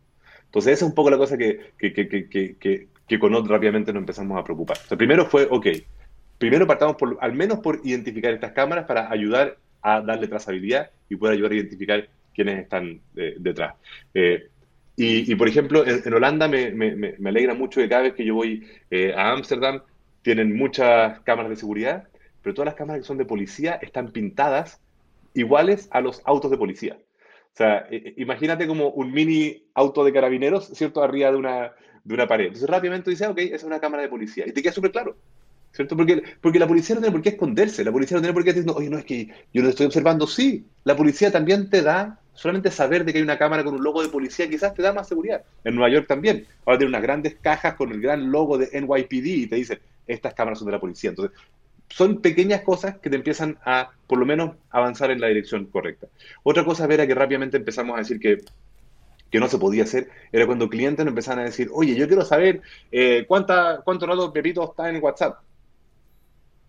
S2: Entonces, esa es un poco la cosa que, que, que, que con otro rápidamente nos empezamos a preocupar. Primero fue, ok, primero partamos al menos por identificar estas cámaras para ayudar a darle trazabilidad y poder ayudar a identificar quienes están eh, detrás. Eh, y, por ejemplo, en, Holanda me, alegra mucho que cada vez que yo voy eh, a Ámsterdam tienen muchas cámaras de seguridad, pero todas las cámaras que son de policía están pintadas iguales a los autos de policía. O sea, imagínate como un mini auto de carabineros, ¿cierto? Arriba de una, de una pared. Entonces rápidamente dices, ok, esa es una cámara de policía. Y te queda súper claro. ¿Cierto? Porque, porque la policía no tiene por qué esconderse, la policía no tiene por qué decir, oye, no, es que yo no estoy observando. Sí, la policía también te da solamente saber de que hay una cámara con un logo de policía quizás te da más seguridad. En Nueva York también. Ahora tiene unas grandes cajas con el gran logo de NYPD y te dice, estas cámaras son de la policía. Entonces, son pequeñas cosas que te empiezan a, por lo menos, avanzar en la dirección correcta. Otra cosa, Vera, que rápidamente empezamos a decir que, que no se podía hacer, era cuando clientes empezaban a decir, oye, yo quiero saber eh, cuánta, cuánto rato Pepito está en WhatsApp.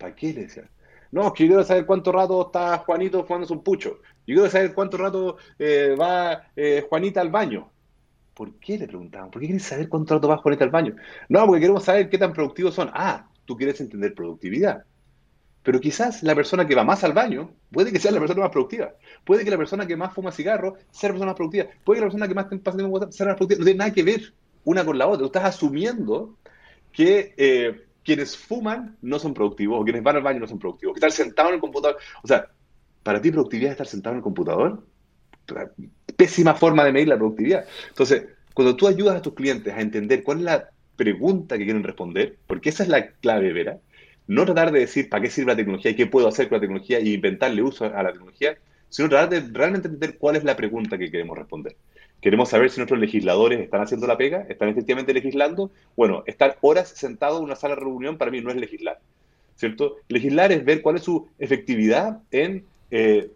S2: ¿Para qué le decía? No, que yo quiero saber cuánto rato está Juanito fumándose un pucho. Yo quiero saber cuánto rato eh, va eh, Juanita al baño. ¿Por qué le preguntaban? ¿Por qué quieres saber cuánto rato va Juanita al baño? No, porque queremos saber qué tan productivos son. Ah, tú quieres entender productividad. Pero quizás la persona que va más al baño puede que sea la persona más productiva. Puede que la persona que más fuma cigarro sea la persona más productiva. Puede que la persona que más pasa tiempo sea la más productiva. No tiene nada que ver una con la otra. Tú estás asumiendo que eh, quienes fuman no son productivos o quienes van al baño no son productivos. Que estar sentado en el computador. O sea, para ti productividad es estar sentado en el computador. Pésima forma de medir la productividad. Entonces, cuando tú ayudas a tus clientes a entender cuál es la pregunta que quieren responder, porque esa es la clave, Vera, no tratar de decir para qué sirve la tecnología y qué puedo hacer con la tecnología y inventarle uso a la tecnología, sino tratar de realmente entender cuál es la pregunta que queremos responder. Queremos saber si nuestros legisladores están haciendo la pega, están efectivamente legislando. Bueno, estar horas sentado en una sala de reunión para mí no es legislar, ¿cierto? Legislar es ver cuál es su efectividad en eh,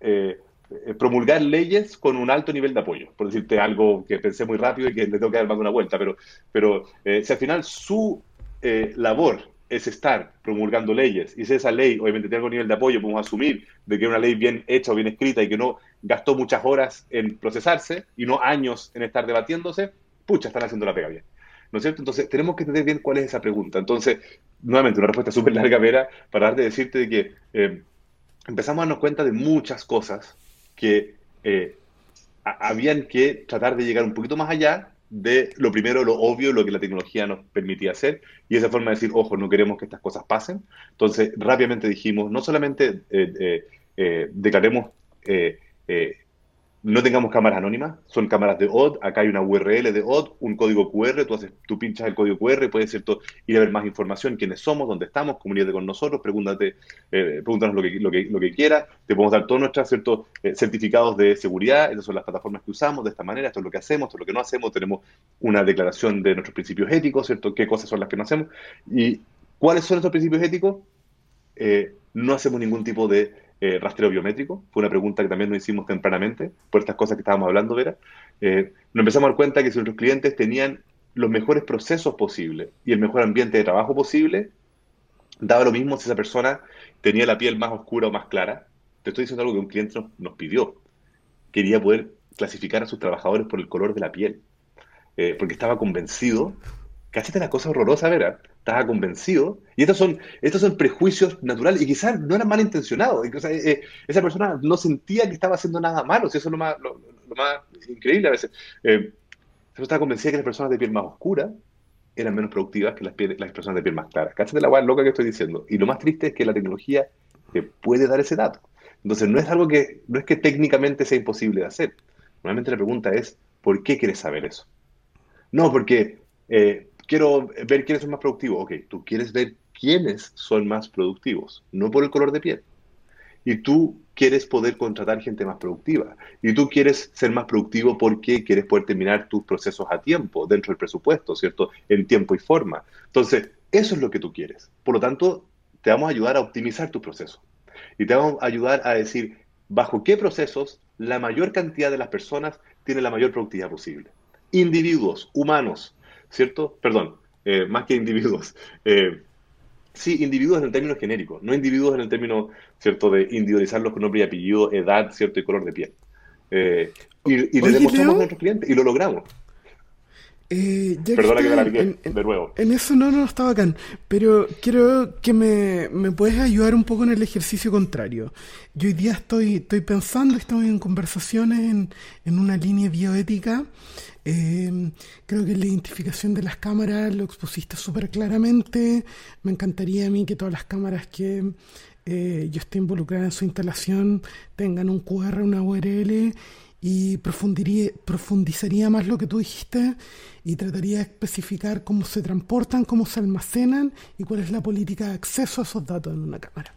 S2: eh, promulgar leyes con un alto nivel de apoyo, por decirte algo que pensé muy rápido y que le tengo que dar más una vuelta, pero, pero eh, si al final su labor es estar promulgando leyes y si esa ley obviamente tiene algún nivel de apoyo, podemos asumir de que es una ley bien hecha o bien escrita y que no gastó muchas horas en procesarse y no años en estar debatiéndose, pucha, están haciendo la pega bien. ¿No es cierto? Entonces, tenemos que entender bien cuál es esa pregunta. Entonces, nuevamente, una respuesta súper larga, Vera, para darte de decirte de que eh, empezamos a darnos cuenta de muchas cosas que eh, habían que tratar de llegar un poquito más allá de lo primero, lo obvio, lo que la tecnología nos permitía hacer, y esa forma de decir, ojo, no queremos que estas cosas pasen. Entonces, rápidamente dijimos, no solamente eh, eh, declaremos no tengamos cámaras anónimas, son cámaras de OD, acá hay una URL de OD, un código QR, tú, haces, tú pinchas el código QR, puedes ¿cierto? ir a ver más información, quiénes somos, dónde estamos, comunícate con nosotros, pregúntate, eh, pregúntanos lo que, lo, que, lo que quieras, te podemos dar todos nuestros. Eh, certificados de seguridad, esas son las plataformas que usamos, de esta manera, esto es lo que hacemos, esto es lo que no hacemos, tenemos una declaración de nuestros principios éticos, ¿cierto? qué cosas son las que no hacemos, y cuáles son nuestros principios éticos, eh, no hacemos ningún tipo de eh, rastreo biométrico. Fue una pregunta que también nos hicimos tempranamente por estas cosas que estábamos hablando, Vera. Eh, nos empezamos a dar cuenta que si nuestros clientes tenían los mejores procesos posibles y el mejor ambiente de trabajo posible, daba lo mismo si esa persona tenía la piel más oscura o más clara. Te estoy diciendo algo que un cliente nos, pidió. Quería poder clasificar a sus trabajadores por el color de la piel, eh, porque estaba convencido Cáchate la cosa horrorosa, Vera. Estaba convencido. Y estos son, estos son prejuicios naturales y quizás no eran malintencionados. O sea, eh, esa persona no sentía que estaba haciendo nada malo. eso es lo más, lo, más increíble a veces. Eh, estaba convencida que las personas de piel más oscura eran menos productivas que las, las personas de piel más clara. Cáchate la guay loca que estoy diciendo. Y lo más triste es que la tecnología te puede dar ese dato. Entonces, no es algo que, no es que técnicamente sea imposible de hacer. Normalmente la pregunta es, ¿por qué quieres saber eso? No, porque eh, quiero ver quiénes son más productivos. Ok, tú quieres ver quiénes son más productivos, no por el color de piel. Y tú quieres poder contratar gente más productiva. Y tú quieres ser más productivo porque quieres poder terminar tus procesos a tiempo, dentro del presupuesto, ¿cierto? En tiempo y forma. Entonces, eso es lo que tú quieres. Por lo tanto, te vamos a ayudar a optimizar tu proceso. Y te vamos a ayudar a decir bajo qué procesos la mayor cantidad de las personas tiene la mayor productividad posible. Individuos, humanos, ¿cierto? Perdón, eh, más que individuos. Eh, sí, individuos en el término genérico, no individuos en el término, ¿cierto?, de individualizarlos con nombre y apellido, edad, ¿cierto?, y color de piel. Eh, y, y le demostramos a nuestros clientes y lo logramos.
S1: Perdona que, me la de nuevo. En eso no, no está bacán, pero quiero que me, me puedes ayudar un poco en el ejercicio contrario. Yo hoy día estoy, estoy pensando, estoy en conversaciones en, en una línea bioética eh, creo que la identificación de las cámaras lo expusiste súper claramente. Me encantaría a mí que todas las cámaras que eh, yo esté involucrada en su instalación tengan un QR, una URL y profundizaría más lo que tú dijiste y trataría de especificar cómo se transportan, cómo se almacenan y cuál es la política de acceso a esos datos en una cámara.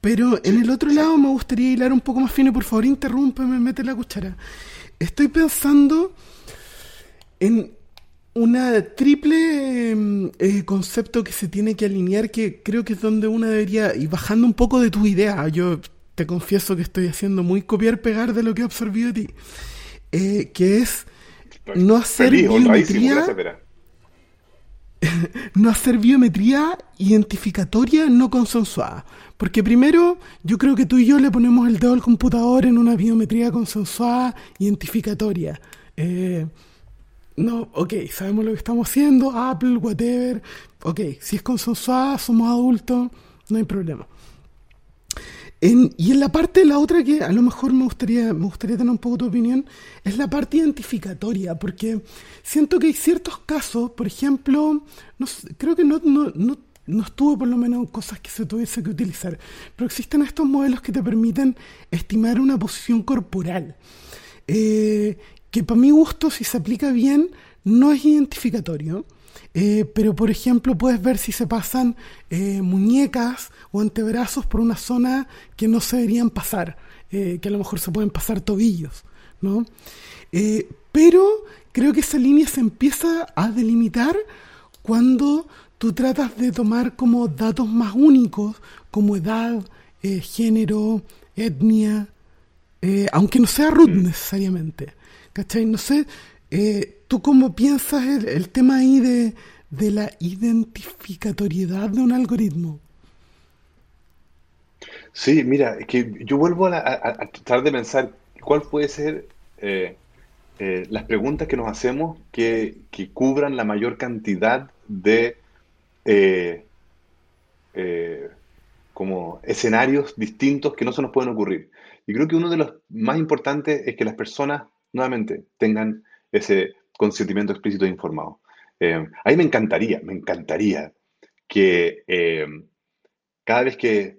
S1: Pero en el otro lado me gustaría hilar un poco más fino, por favor, interrúmpeme, mete la cuchara. Estoy pensando en una triple em, eh, concepto que se tiene que alinear, que creo que es donde una debería, y bajando un poco de tu idea, yo te confieso que estoy haciendo muy copiar-pegar de lo que he observado de ti, eh, que es no hacer biometría, no hacer biometría identificatoria no consensuada. Porque primero, yo creo que tú y yo le ponemos el dedo al computador en una biometría consensuada identificatoria. Eh, no, ok, sabemos lo que estamos haciendo, Apple, whatever, ok, si es consensuada, somos adultos, no hay problema. Y en la parte, la otra que a lo mejor me gustaría, me gustaría tener un poco tu opinión, es la parte identificatoria, porque siento que hay ciertos casos, por ejemplo, no, creo que no, no, no, no estuvo por lo menos cosas que se tuviese que utilizar, pero existen estos modelos que te permiten estimar una posición corporal. Eh, que para mi gusto, si se aplica bien, no es identificatorio. Eh, pero por ejemplo puedes ver si se pasan eh, muñecas o antebrazos por una zona que no se deberían pasar, eh, que a lo mejor se pueden pasar tobillos, ¿no? pero creo que esa línea se empieza a delimitar cuando tú tratas de tomar como datos más únicos, como edad, género, etnia, aunque no sea root mm. necesariamente. ¿Cachai? No sé, ¿tú cómo piensas el, tema ahí de, de la identificatoriedad de un algoritmo.
S2: Sí, mira, es que yo vuelvo a, tratar de pensar cuál puede ser eh, eh, las preguntas que nos hacemos que, cubran la mayor cantidad de eh, como escenarios distintos que no se nos pueden ocurrir. Y creo que uno de los más importantes es que las personas, nuevamente, tengan ese consentimiento explícito e informado. a mí me encantaría, me encantaría que cada vez que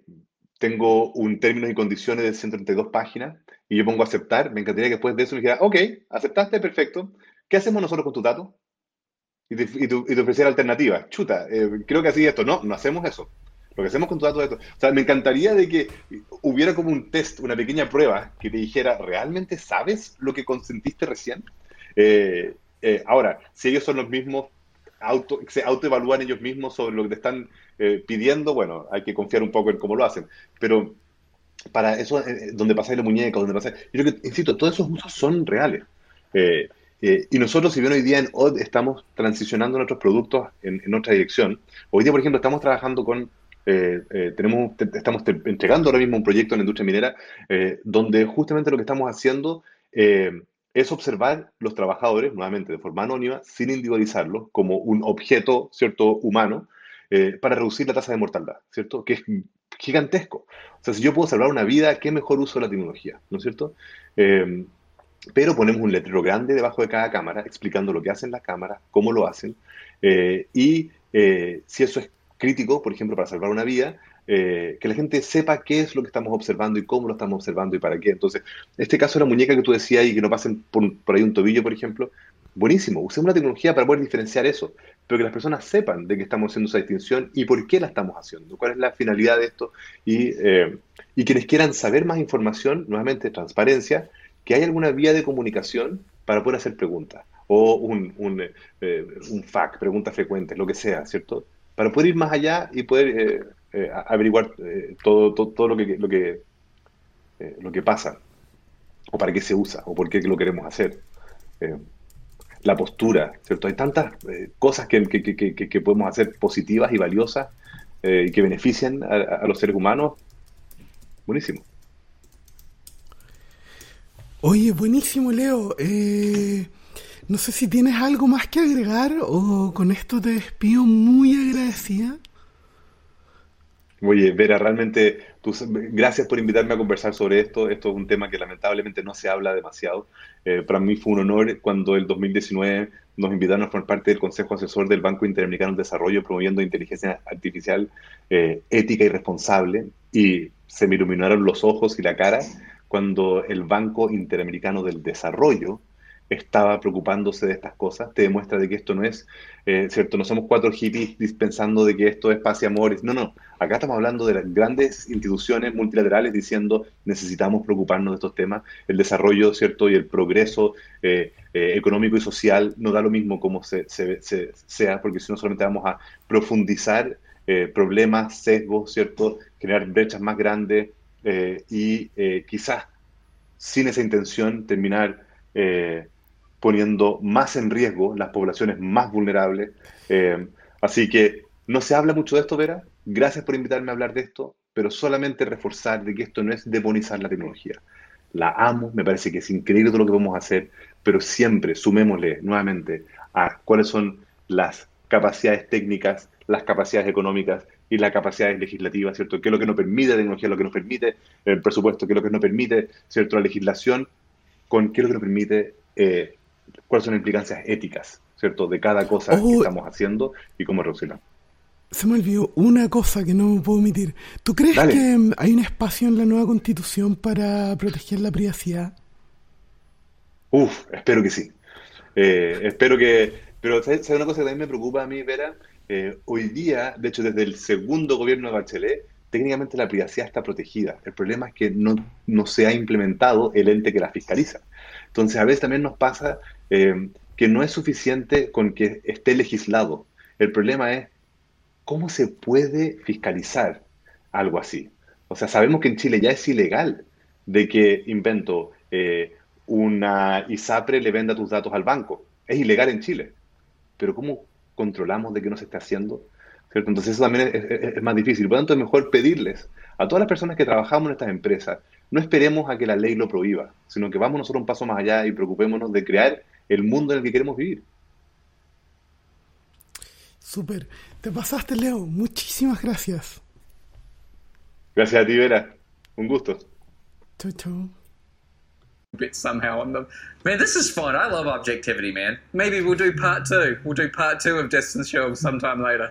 S2: tengo un términos y condiciones de 132 páginas y yo pongo aceptar, me encantaría que después de eso me dijera, ok, aceptaste, perfecto. ¿Qué hacemos nosotros con tus datos? Y te, y te, ofreciera alternativas. Chuta, eh, creo que así esto. No, no hacemos eso. Lo que hacemos con tus datos es esto. O sea, me encantaría de que hubiera como un test, una pequeña prueba que te dijera, ¿realmente sabes lo que consentiste recién? Eh, eh, ahora, si ellos son los mismos auto, se autoevalúan ellos mismos sobre lo que te están eh, pidiendo, bueno, hay que confiar un poco en cómo lo hacen. Pero para eso, eh, donde pasáis la muñeca, donde pasáis... Yo creo que, insisto, todos esos usos son reales. Eh, y nosotros, si bien hoy día en OD estamos transicionando nuestros productos en, en otra dirección, hoy día, por ejemplo, estamos trabajando con tenemos, estamos entregando ahora mismo un proyecto en la industria minera donde justamente lo que estamos haciendo es observar los trabajadores, nuevamente de forma anónima, sin individualizarlos, como un objeto, ¿cierto?, humano, eh, para reducir la tasa de mortalidad, ¿cierto? Que es gigantesco. O sea, si yo puedo salvar una vida, ¿qué mejor uso de la tecnología, ¿no es cierto? Eh, pero ponemos un letrero grande debajo de cada cámara explicando lo que hacen las cámaras, cómo lo hacen, eh, y si eso es crítico, por ejemplo, para salvar una vida, eh, que la gente sepa qué es lo que estamos observando y cómo lo estamos observando y para qué. Entonces, este caso de la muñeca que tú decías y que no pasen por, ahí un tobillo, por ejemplo, buenísimo. Usemos la tecnología para poder diferenciar eso, pero que las personas sepan de qué estamos haciendo esa distinción y por qué la estamos haciendo, cuál es la finalidad de esto. Y, eh, y quienes quieran saber más información, nuevamente, transparencia, que hay alguna vía de comunicación para poder hacer preguntas o un, un, eh, un FAQ, preguntas frecuentes, lo que sea, ¿cierto? Para poder ir más allá y poder eh, averiguar eh, todo, todo, lo que, lo, que, eh, lo que pasa, o para qué se usa, o por qué lo queremos hacer. la postura, ¿cierto? Hay tantas cosas que, que, podemos hacer positivas y valiosas y que benefician a, los seres humanos. Buenísimo.
S1: Oye, buenísimo, Leo. no sé si tienes algo más que agregar o con esto te despido muy agradecida.
S2: Oye, Vera, realmente gracias por invitarme a conversar sobre esto. Esto es un tema que lamentablemente no se habla demasiado. Eh, para mí fue un honor cuando el 2019 nos invitaron a formar parte del Consejo Asesor del Banco Interamericano de Desarrollo promoviendo inteligencia artificial eh, ética y responsable. Y se me iluminaron los ojos y la cara cuando el Banco Interamericano del Desarrollo estaba preocupándose de estas cosas, te demuestra de que esto no es, eh, ¿cierto? No somos cuatro hippies dispensando de que esto es paz y amores. No, no. Acá estamos hablando de las grandes instituciones multilaterales diciendo necesitamos preocuparnos de estos temas. El desarrollo, ¿cierto? Y el progreso eh, eh, económico y social no da lo mismo como se, sea, porque si no solamente vamos a profundizar problemas, sesgos, ¿cierto? Crear brechas más grandes y quizás sin esa intención terminar poniendo más en riesgo las poblaciones más vulnerables. Eh, así que no se habla mucho de esto, Vera. Gracias por invitarme a hablar de esto, pero solamente reforzar de que esto no es demonizar la tecnología. La amo, me parece que es increíble todo lo que podemos hacer, pero siempre sumémosle nuevamente a cuáles son las capacidades técnicas, las capacidades económicas y las capacidades legislativas, ¿cierto? ¿Qué es lo que nos permite la tecnología, lo que nos permite el presupuesto, qué es lo que nos permite, ¿cierto? La legislación, con qué es lo que nos permite eh, cuáles son las implicancias éticas, ¿cierto? De cada cosa que estamos haciendo y cómo reducirla.
S1: Se me olvidó una cosa que no puedo omitir. ¿Tú crees que hay un espacio en la nueva constitución para proteger la privacidad?
S2: Uf, espero que sí. Eh, espero que... Pero ¿sabes una cosa que también me preocupa a mí, Vera? Eh, hoy día, de hecho, desde el segundo gobierno de Bachelet, técnicamente la privacidad está protegida. El problema es que no, no se ha implementado el ente que la fiscaliza. Entonces, a veces también nos pasa eh, que no es suficiente con que esté legislado. El problema es cómo se puede fiscalizar algo así. O sea, sabemos que en Chile ya es ilegal de que, invento, eh, una ISAPRE le venda tus datos al banco. Es ilegal en Chile. Pero ¿cómo controlamos de qué no se está haciendo, ¿cierto? Entonces eso también es, es más difícil. Por lo tanto, es mejor pedirles a todas las personas que trabajamos en estas empresas, no esperemos a que la ley lo prohíba, sino que vamos nosotros un paso más allá y preocupémonos de crear el mundo en el que queremos vivir.
S1: Súper. Te pasaste, Leo. Muchísimas gracias.
S2: Gracias a ti, Vera. Un gusto.
S1: Chau, chau.
S3: bit somehow on them. Man, this is fun. I love objectivity, man. Maybe we'll do part two. We'll do part two of Distance Show sometime later.